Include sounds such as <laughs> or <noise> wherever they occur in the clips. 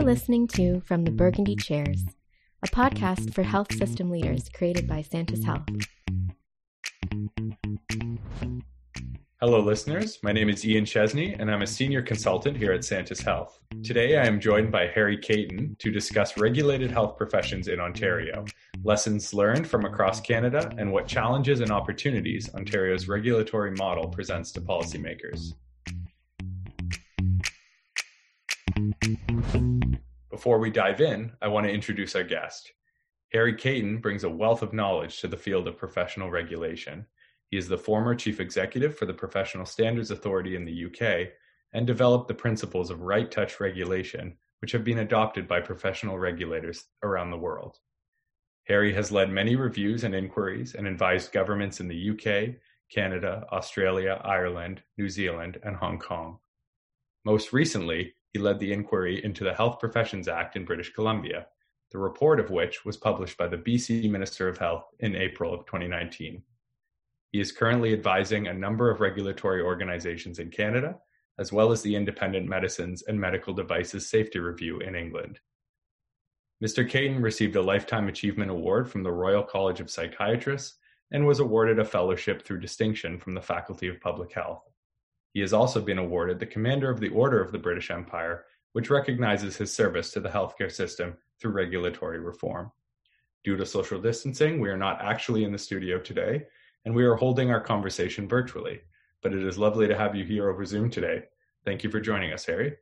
You're listening to From the Burgundy Chairs, a podcast for health system leaders created by Santis Health. Hello, listeners. My name is Ian Chesney, and I'm a senior consultant here at Santis Health. Today, I am joined by Harry Cayton to discuss regulated health professions in Ontario, lessons learned from across Canada, and what challenges and opportunities Ontario's regulatory model presents to policymakers. Before we dive in, I want to introduce our guest. Harry Cayton brings a wealth of knowledge to the field of professional regulation he is the former chief executive for the Professional Standards Authority in the UK and developed the principles of right touch regulation, which have been adopted by professional regulators around the world. Harry has led many reviews and inquiries and advised governments in the UK, Canada, Australia, Ireland, New Zealand, and Hong Kong. Most recently, he led the inquiry into the Health Professions Act in British Columbia, the report of which was published by the BC Minister of Health in April of 2019. He is currently advising a number of regulatory organizations in Canada, as well as the Independent Medicines and Medical Devices Safety Review in England. Mr. Cayton received a Lifetime Achievement Award from the Royal College of Psychiatrists and was awarded a fellowship through distinction from the Faculty of Public Health. He has also been awarded the Commander of the Order of the British Empire, which recognizes his service to the healthcare system through regulatory reform. Due to social distancing, we are not actually in the studio today, and we are holding our conversation virtually. But it is lovely to have you here over Zoom today. Thank you for joining us, Harry.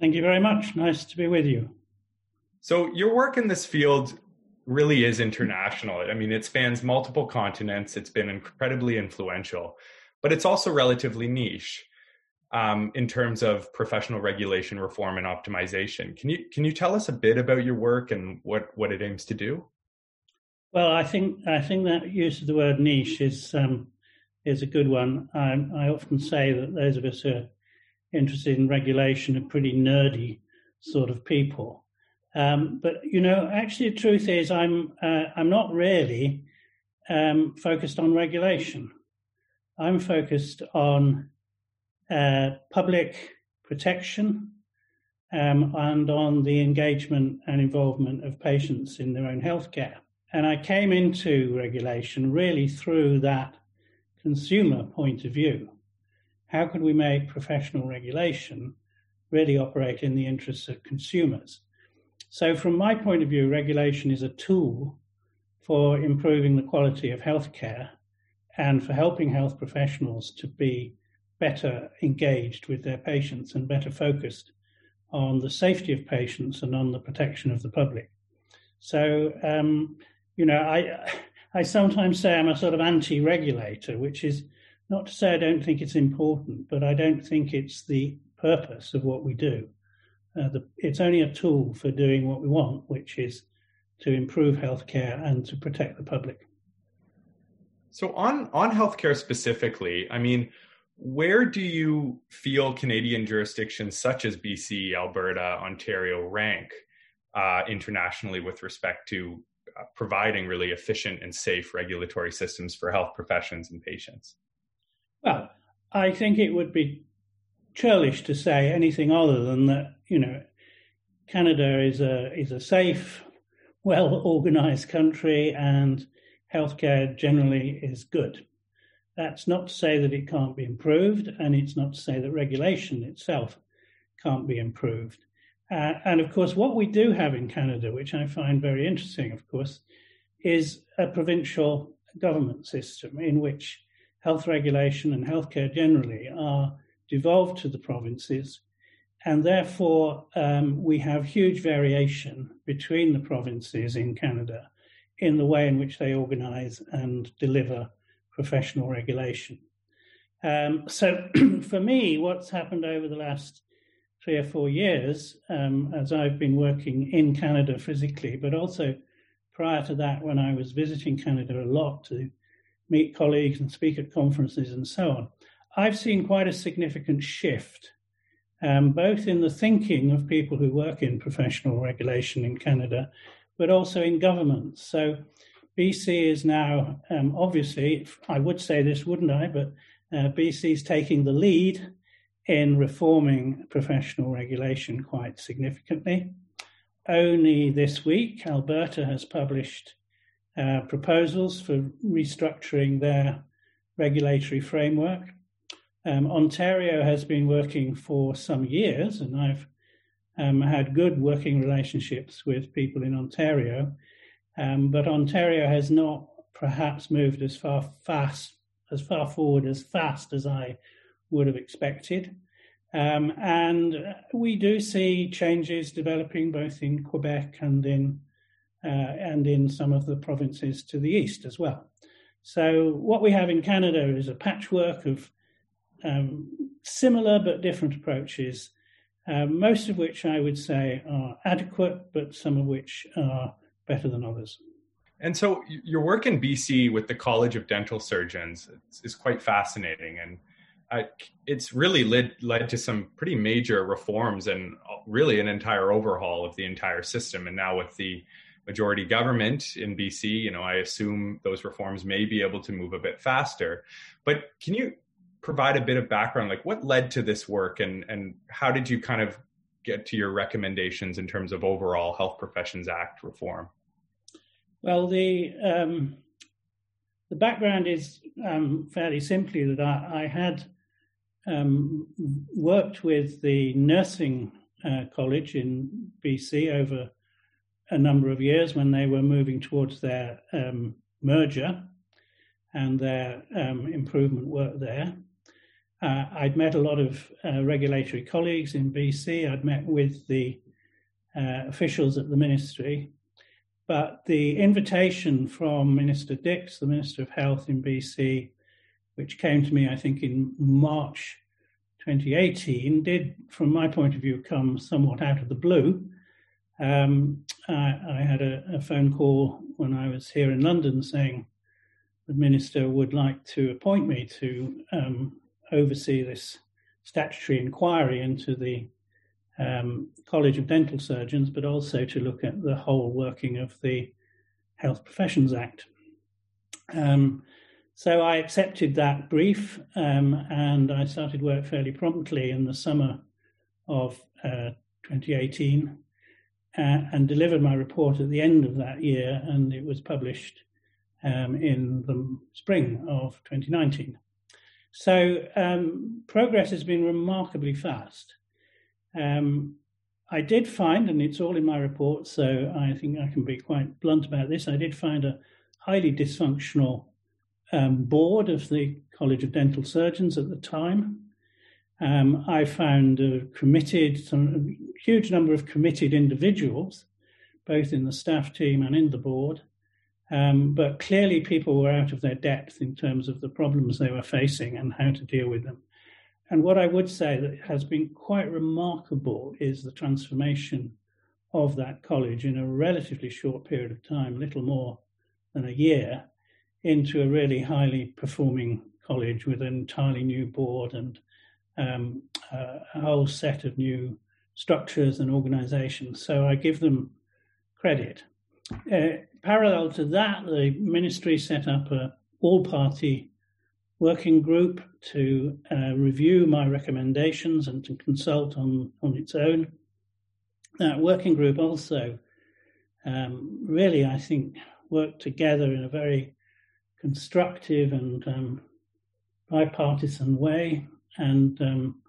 Thank you very much. Nice to be with you. So, your work in this field really is international. I mean, it spans multiple continents, it's been incredibly influential, but it's also relatively niche. Um, in terms of professional regulation reform and optimization. Can you can you tell us a bit about your work and what what it aims to do? Well, I think I think that use of the word niche is um, is a good one. I, I, often say that those of us who are interested in regulation are pretty nerdy sort of people. Um, but you know, actually, the truth is, I'm uh, I'm not really um, focused on regulation. I'm focused on uh, public protection um, and on the engagement and involvement of patients in their own healthcare. And I came into regulation really through that consumer point of view. How could we make professional regulation really operate in the interests of consumers? So, from my point of view, regulation is a tool for improving the quality of healthcare and for helping health professionals to be better engaged with their patients and better focused on the safety of patients and on the protection of the public. So, um, you know, I I sometimes say I'm a sort of anti-regulator, which is not to say I don't think it's important, but I don't think it's the purpose of what we do. Uh, the, it's only a tool for doing what we want, which is to improve healthcare and to protect the public. So on on healthcare specifically, I mean, where do you feel Canadian jurisdictions such as BC, Alberta, Ontario rank uh, internationally with respect to uh, providing really efficient and safe regulatory systems for health professions and patients? Well, I think it would be churlish to say anything other than that. You know, Canada is a is a safe, well organized country, and healthcare generally is good. That's not to say that it can't be improved, and it's not to say that regulation itself can't be improved. Uh, and of course, what we do have in Canada, which I find very interesting, of course, is a provincial government system in which health regulation and healthcare generally are devolved to the provinces. And therefore, um, we have huge variation between the provinces in Canada in the way in which they organize and deliver professional regulation. Um, so, <clears throat> for me, what's happened over the last three or four years um, as I've been working in Canada physically, but also prior to that when I was visiting Canada a lot to meet colleagues and speak at conferences and so on. I've seen quite a significant shift, um, both in the thinking of people who work in professional regulation in Canada, but also in governments. So BC is now, um, obviously, I would say this, wouldn't I? But uh, BC is taking the lead in reforming professional regulation quite significantly. Only this week, Alberta has published uh, proposals for restructuring their regulatory framework. Um, Ontario has been working for some years, and I've um, had good working relationships with people in Ontario. Um, but Ontario has not perhaps moved as far fast as far forward as fast as I would have expected. Um, and we do see changes developing both in Quebec and in uh, and in some of the provinces to the east as well. So what we have in Canada is a patchwork of um, similar but different approaches, uh, most of which I would say are adequate, but some of which are better than others. And so your work in BC with the College of Dental Surgeons is quite fascinating, and it's really led led to some pretty major reforms and really an entire overhaul of the entire system. And now with the majority government in BC, you know, I assume those reforms may be able to move a bit faster. But can you provide a bit of background, like what led to this work, and and how did you kind of get to your recommendations in terms of overall Health Professions Act reform? Well, the um, the background is um, fairly simply that I, I had um, worked with the nursing uh, college in BC over a number of years when they were moving towards their um, merger and their um, improvement work there. Uh, I'd met a lot of uh, regulatory colleagues in BC. I'd met with the uh, officials at the ministry but the invitation from Minister Dix, the Minister of Health in BC, which came to me, I think, in March 2018, did, from my point of view, come somewhat out of the blue. Um, I, I, had a, a, phone call when I was here in London saying the minister would like to appoint me to um, oversee this statutory inquiry into the um, College of Dental Surgeons, but also to look at the whole working of the Health Professions Act. Um, so I accepted that brief um, and I started work fairly promptly in the summer of uh, 2018 uh, and delivered my report at the end of that year, and it was published um, in the spring of 2019. So um, progress has been remarkably fast. Um, I did find, and it's all in my report, so I think I can be quite blunt about this. I did find a highly dysfunctional um, board of the College of Dental Surgeons at the time. Um, I found a committed, some a huge number of committed individuals, both in the staff team and in the board. Um, but clearly, people were out of their depth in terms of the problems they were facing and how to deal with them. And what I would say that has been quite remarkable is the transformation of that college in a relatively short period of time, little more than a year, into a really highly performing college with an entirely new board and um, uh, a whole set of new structures and organizations. So I give them credit. Uh, parallel to that, the ministry set up a all party working group to uh, review my recommendations and to consult on, on its own. That working group also um, really, I think, worked together in a very constructive and um, bipartisan way. And um,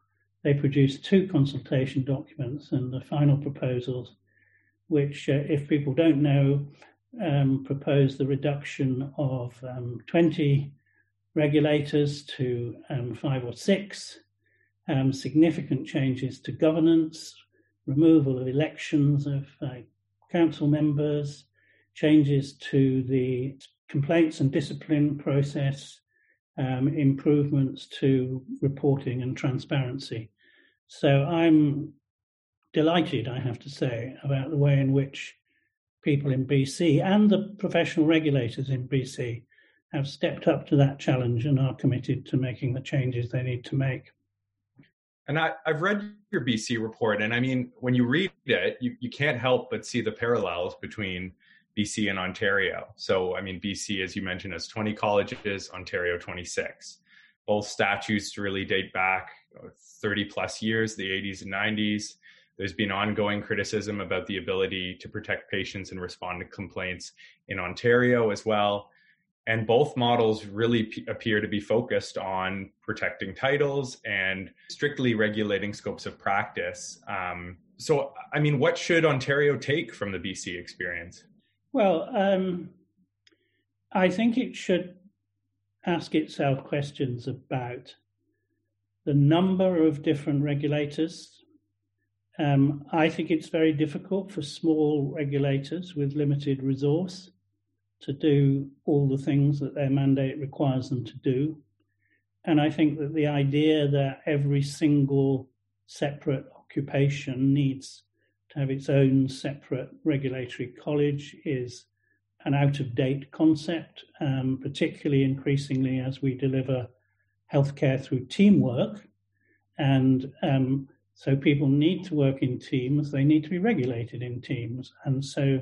they produced two consultation documents and the final proposals, which, uh, if people don't know, um, propose the reduction of um, 20 regulators to um, five or six, um, significant changes to governance, removal of elections of uh, council members, changes to the complaints and discipline process, um, improvements to reporting and transparency. So I'm delighted, I have to say, about the way in which people in BC and the professional regulators in BC have stepped up to that challenge and are committed to making the changes they need to make. And I, have read your BC report, and I mean, when you read it, you, you can't help but see the parallels between BC and Ontario. So, I mean, BC, as you mentioned, has 20 colleges, Ontario 26. Both statutes really date back 30 plus years, the 80s and 90s. There's been ongoing criticism about the ability to protect patients and respond to complaints in Ontario as well. And both models really p- appear to be focused on protecting titles and strictly regulating scopes of practice. Um, so, I mean, what should Ontario take from the BC experience? Well, um, I think it should ask itself questions about the number of different regulators. Um, I think it's very difficult for small regulators with limited resource to do all the things that their mandate requires them to do. And I think that the idea that every single separate occupation needs to have its own separate regulatory college is an out of date concept, um, particularly increasingly as we deliver healthcare through teamwork. And um, so people need to work in teams, they need to be regulated in teams. And so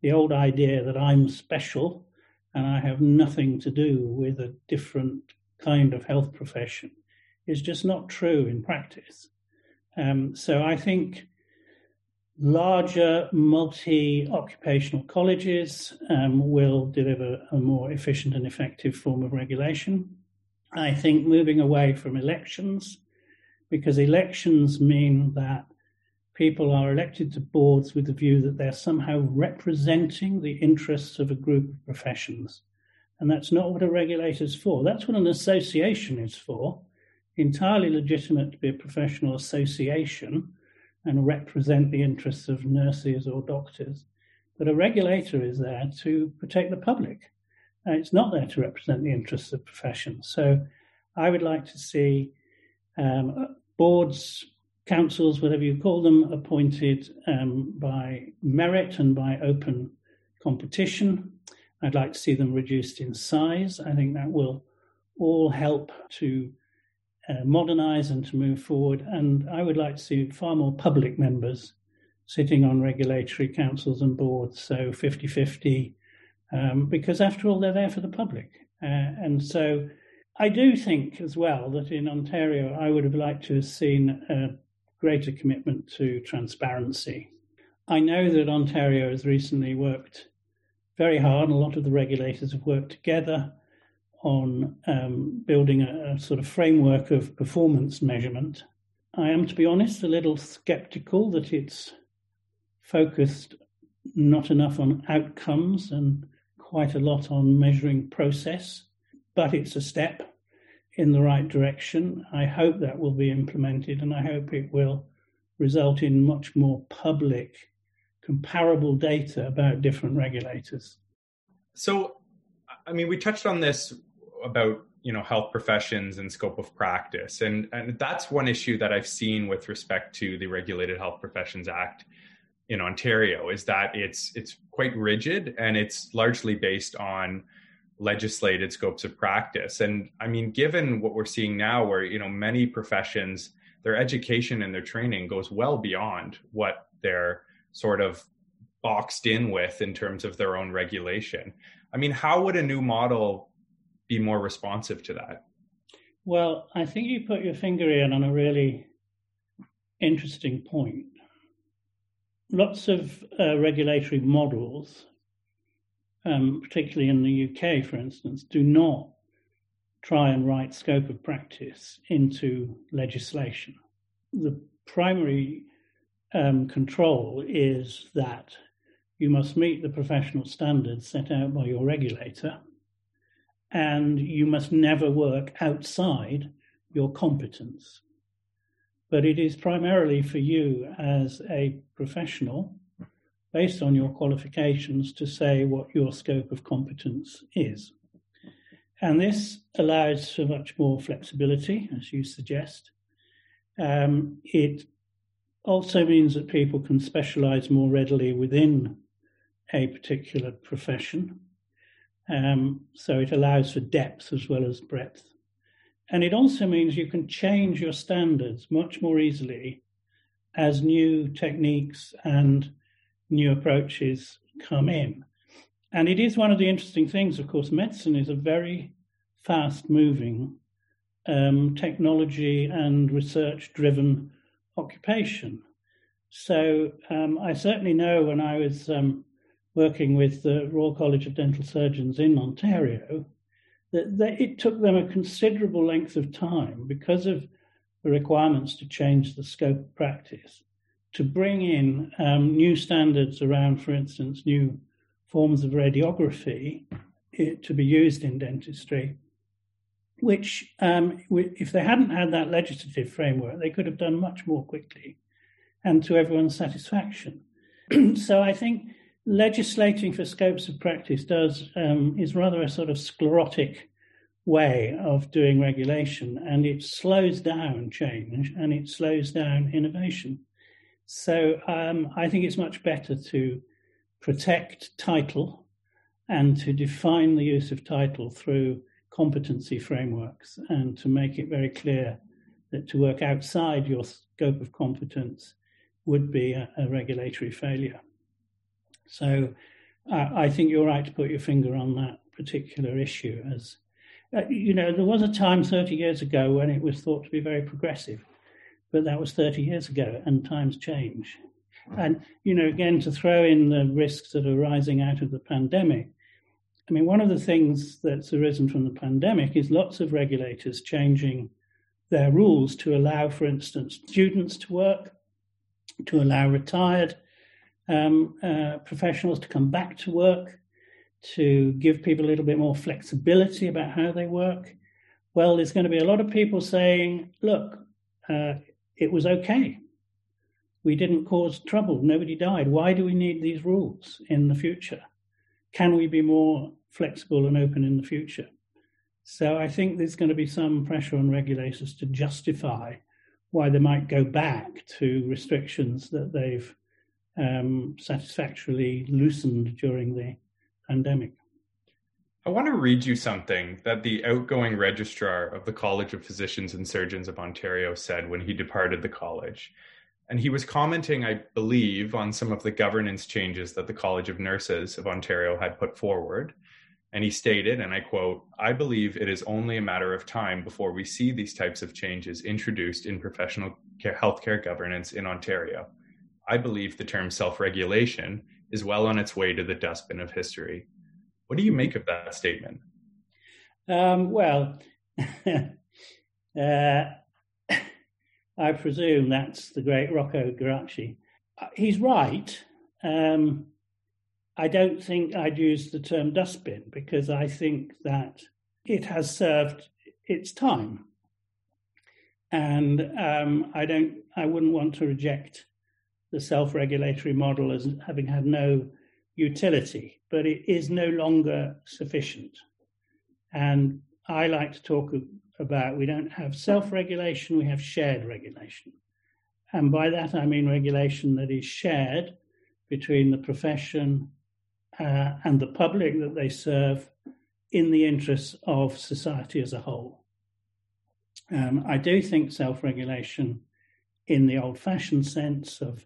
the old idea that I'm special and I have nothing to do with a different kind of health profession is just not true in practice. Um, so I think larger multi occupational colleges um, will deliver a more efficient and effective form of regulation. I think moving away from elections, because elections mean that people are elected to boards with the view that they're somehow representing the interests of a group of professions. And that's not what a regulator is for. That's what an association is for. Entirely legitimate to be a professional association and represent the interests of nurses or doctors. But a regulator is there to protect the public. And it's not there to represent the interests of professions. So I would like to see um, boards, councils, whatever you call them, appointed um, by merit and by open competition. I'd like to see them reduced in size. I think that will all help to uh, modernize and to move forward. And I would like to see far more public members sitting on regulatory councils and boards, so 50 50, um, because after all, they're there for the public. Uh, and so I do think as well that in Ontario, I would have liked to have seen a greater commitment to transparency. I know that Ontario has recently worked very hard, and a lot of the regulators have worked together on um, building a, a, sort of framework of performance measurement. I am, to be honest, a little skeptical that it's focused not enough on outcomes and quite a lot on measuring process, but it's a step in the right direction. I hope that will be implemented and I hope it will result in much more public, comparable data about different regulators. So, I mean, we touched on this about you know health professions and scope of practice and and that's one issue that i've seen with respect to the regulated health professions act in ontario is that it's it's quite rigid and it's largely based on legislated scopes of practice and i mean given what we're seeing now where you know many professions their education and their training goes well beyond what they're sort of boxed in with in terms of their own regulation i mean how would a new model be more responsive to that? Well, I think you put your finger in on a really interesting point. Lots of uh, regulatory models, um, particularly in the UK, for instance, do not try and write scope of practice into legislation. The primary um, control is that you must meet the professional standards set out by your regulator and you must never work outside your competence. But it is primarily for you as a professional, based on your qualifications, to say what your scope of competence is. And this allows for much more flexibility, as you suggest. Um, it also means that people can specialize more readily within a particular profession. Um, so it allows for depth as well as breadth. And it also means you can change your standards much more easily as new techniques and new approaches come in. And it is one of the interesting things, of course, medicine is a very fast moving um, technology and research driven occupation. So um, I certainly know when I was um, working with the Royal College of Dental Surgeons in Ontario that, that it took them a considerable length of time because of the requirements to change the scope of practice to bring in um, new standards around, for instance, new forms of radiography it, to be used in dentistry, which, um, if they hadn't had that legislative framework, they could have done much more quickly and to everyone's satisfaction. <clears throat> so I think legislating for scopes of practice does um, is rather a sort of sclerotic way of doing regulation, and it slows down change and it slows down innovation. So um, I think it's much better to protect title and to define the use of title through competency frameworks and to make it very clear that to work outside your scope of competence would be a, a regulatory failure. So uh, I think you're right to put your finger on that particular issue as uh, you know, there was a time 30 years ago when it was thought to be very progressive, but that was 30 years ago, and times change. And, you know, again, to throw in the risks that are rising out of the pandemic, I mean, one of the things that's arisen from the pandemic is lots of regulators changing their rules to allow, for instance, students to work, to allow retired um, uh, professionals to come back to work, to give people a little bit more flexibility about how they work. Well, there's going to be a lot of people saying, look, uh, it was okay. We didn't cause trouble. Nobody died. Why do we need these rules in the future? Can we be more flexible and open in the future? So I think there's going to be some pressure on regulators to justify why they might go back to restrictions that they've um, satisfactorily loosened during the pandemic. I want to read you something that the outgoing registrar of the College of Physicians and Surgeons of Ontario said when he departed the college. And he was commenting, I believe, on some of the governance changes that the College of Nurses of Ontario had put forward. And he stated, and I quote, I believe it is only a matter of time before we see these types of changes introduced in professional care, healthcare governance in Ontario. I believe the term self regulation is well on its way to the dustbin of history. What do you make of that statement? Um, well, <laughs> uh, I presume that's the great Rocco Gerace. Uh, he's right. Um, I don't think I'd use the term dustbin because I think that it has served its time, and um, I don't. I wouldn't want to reject the self-regulatory model as having had no utility, but it is no longer sufficient. And I like to talk about we don't have self-regulation, we have shared regulation. And by that I mean regulation that is shared between the profession uh, and the public that they serve in the interests of society as a whole. Um, I do think self regulation, in the old fashioned sense of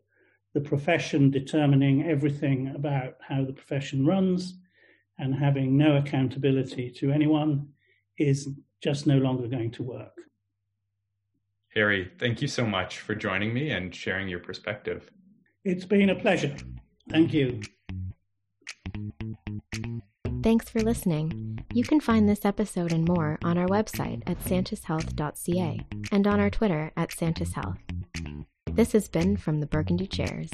the profession determining everything about how the profession runs and having no accountability to anyone is just no longer going to work. Harry, thank you so much for joining me and sharing your perspective. It's been a pleasure. Thank you. Thanks for listening. You can find this episode and more on our website at santishealth.ca and on our Twitter at santishealth. This has been from the Burgundy Chairs.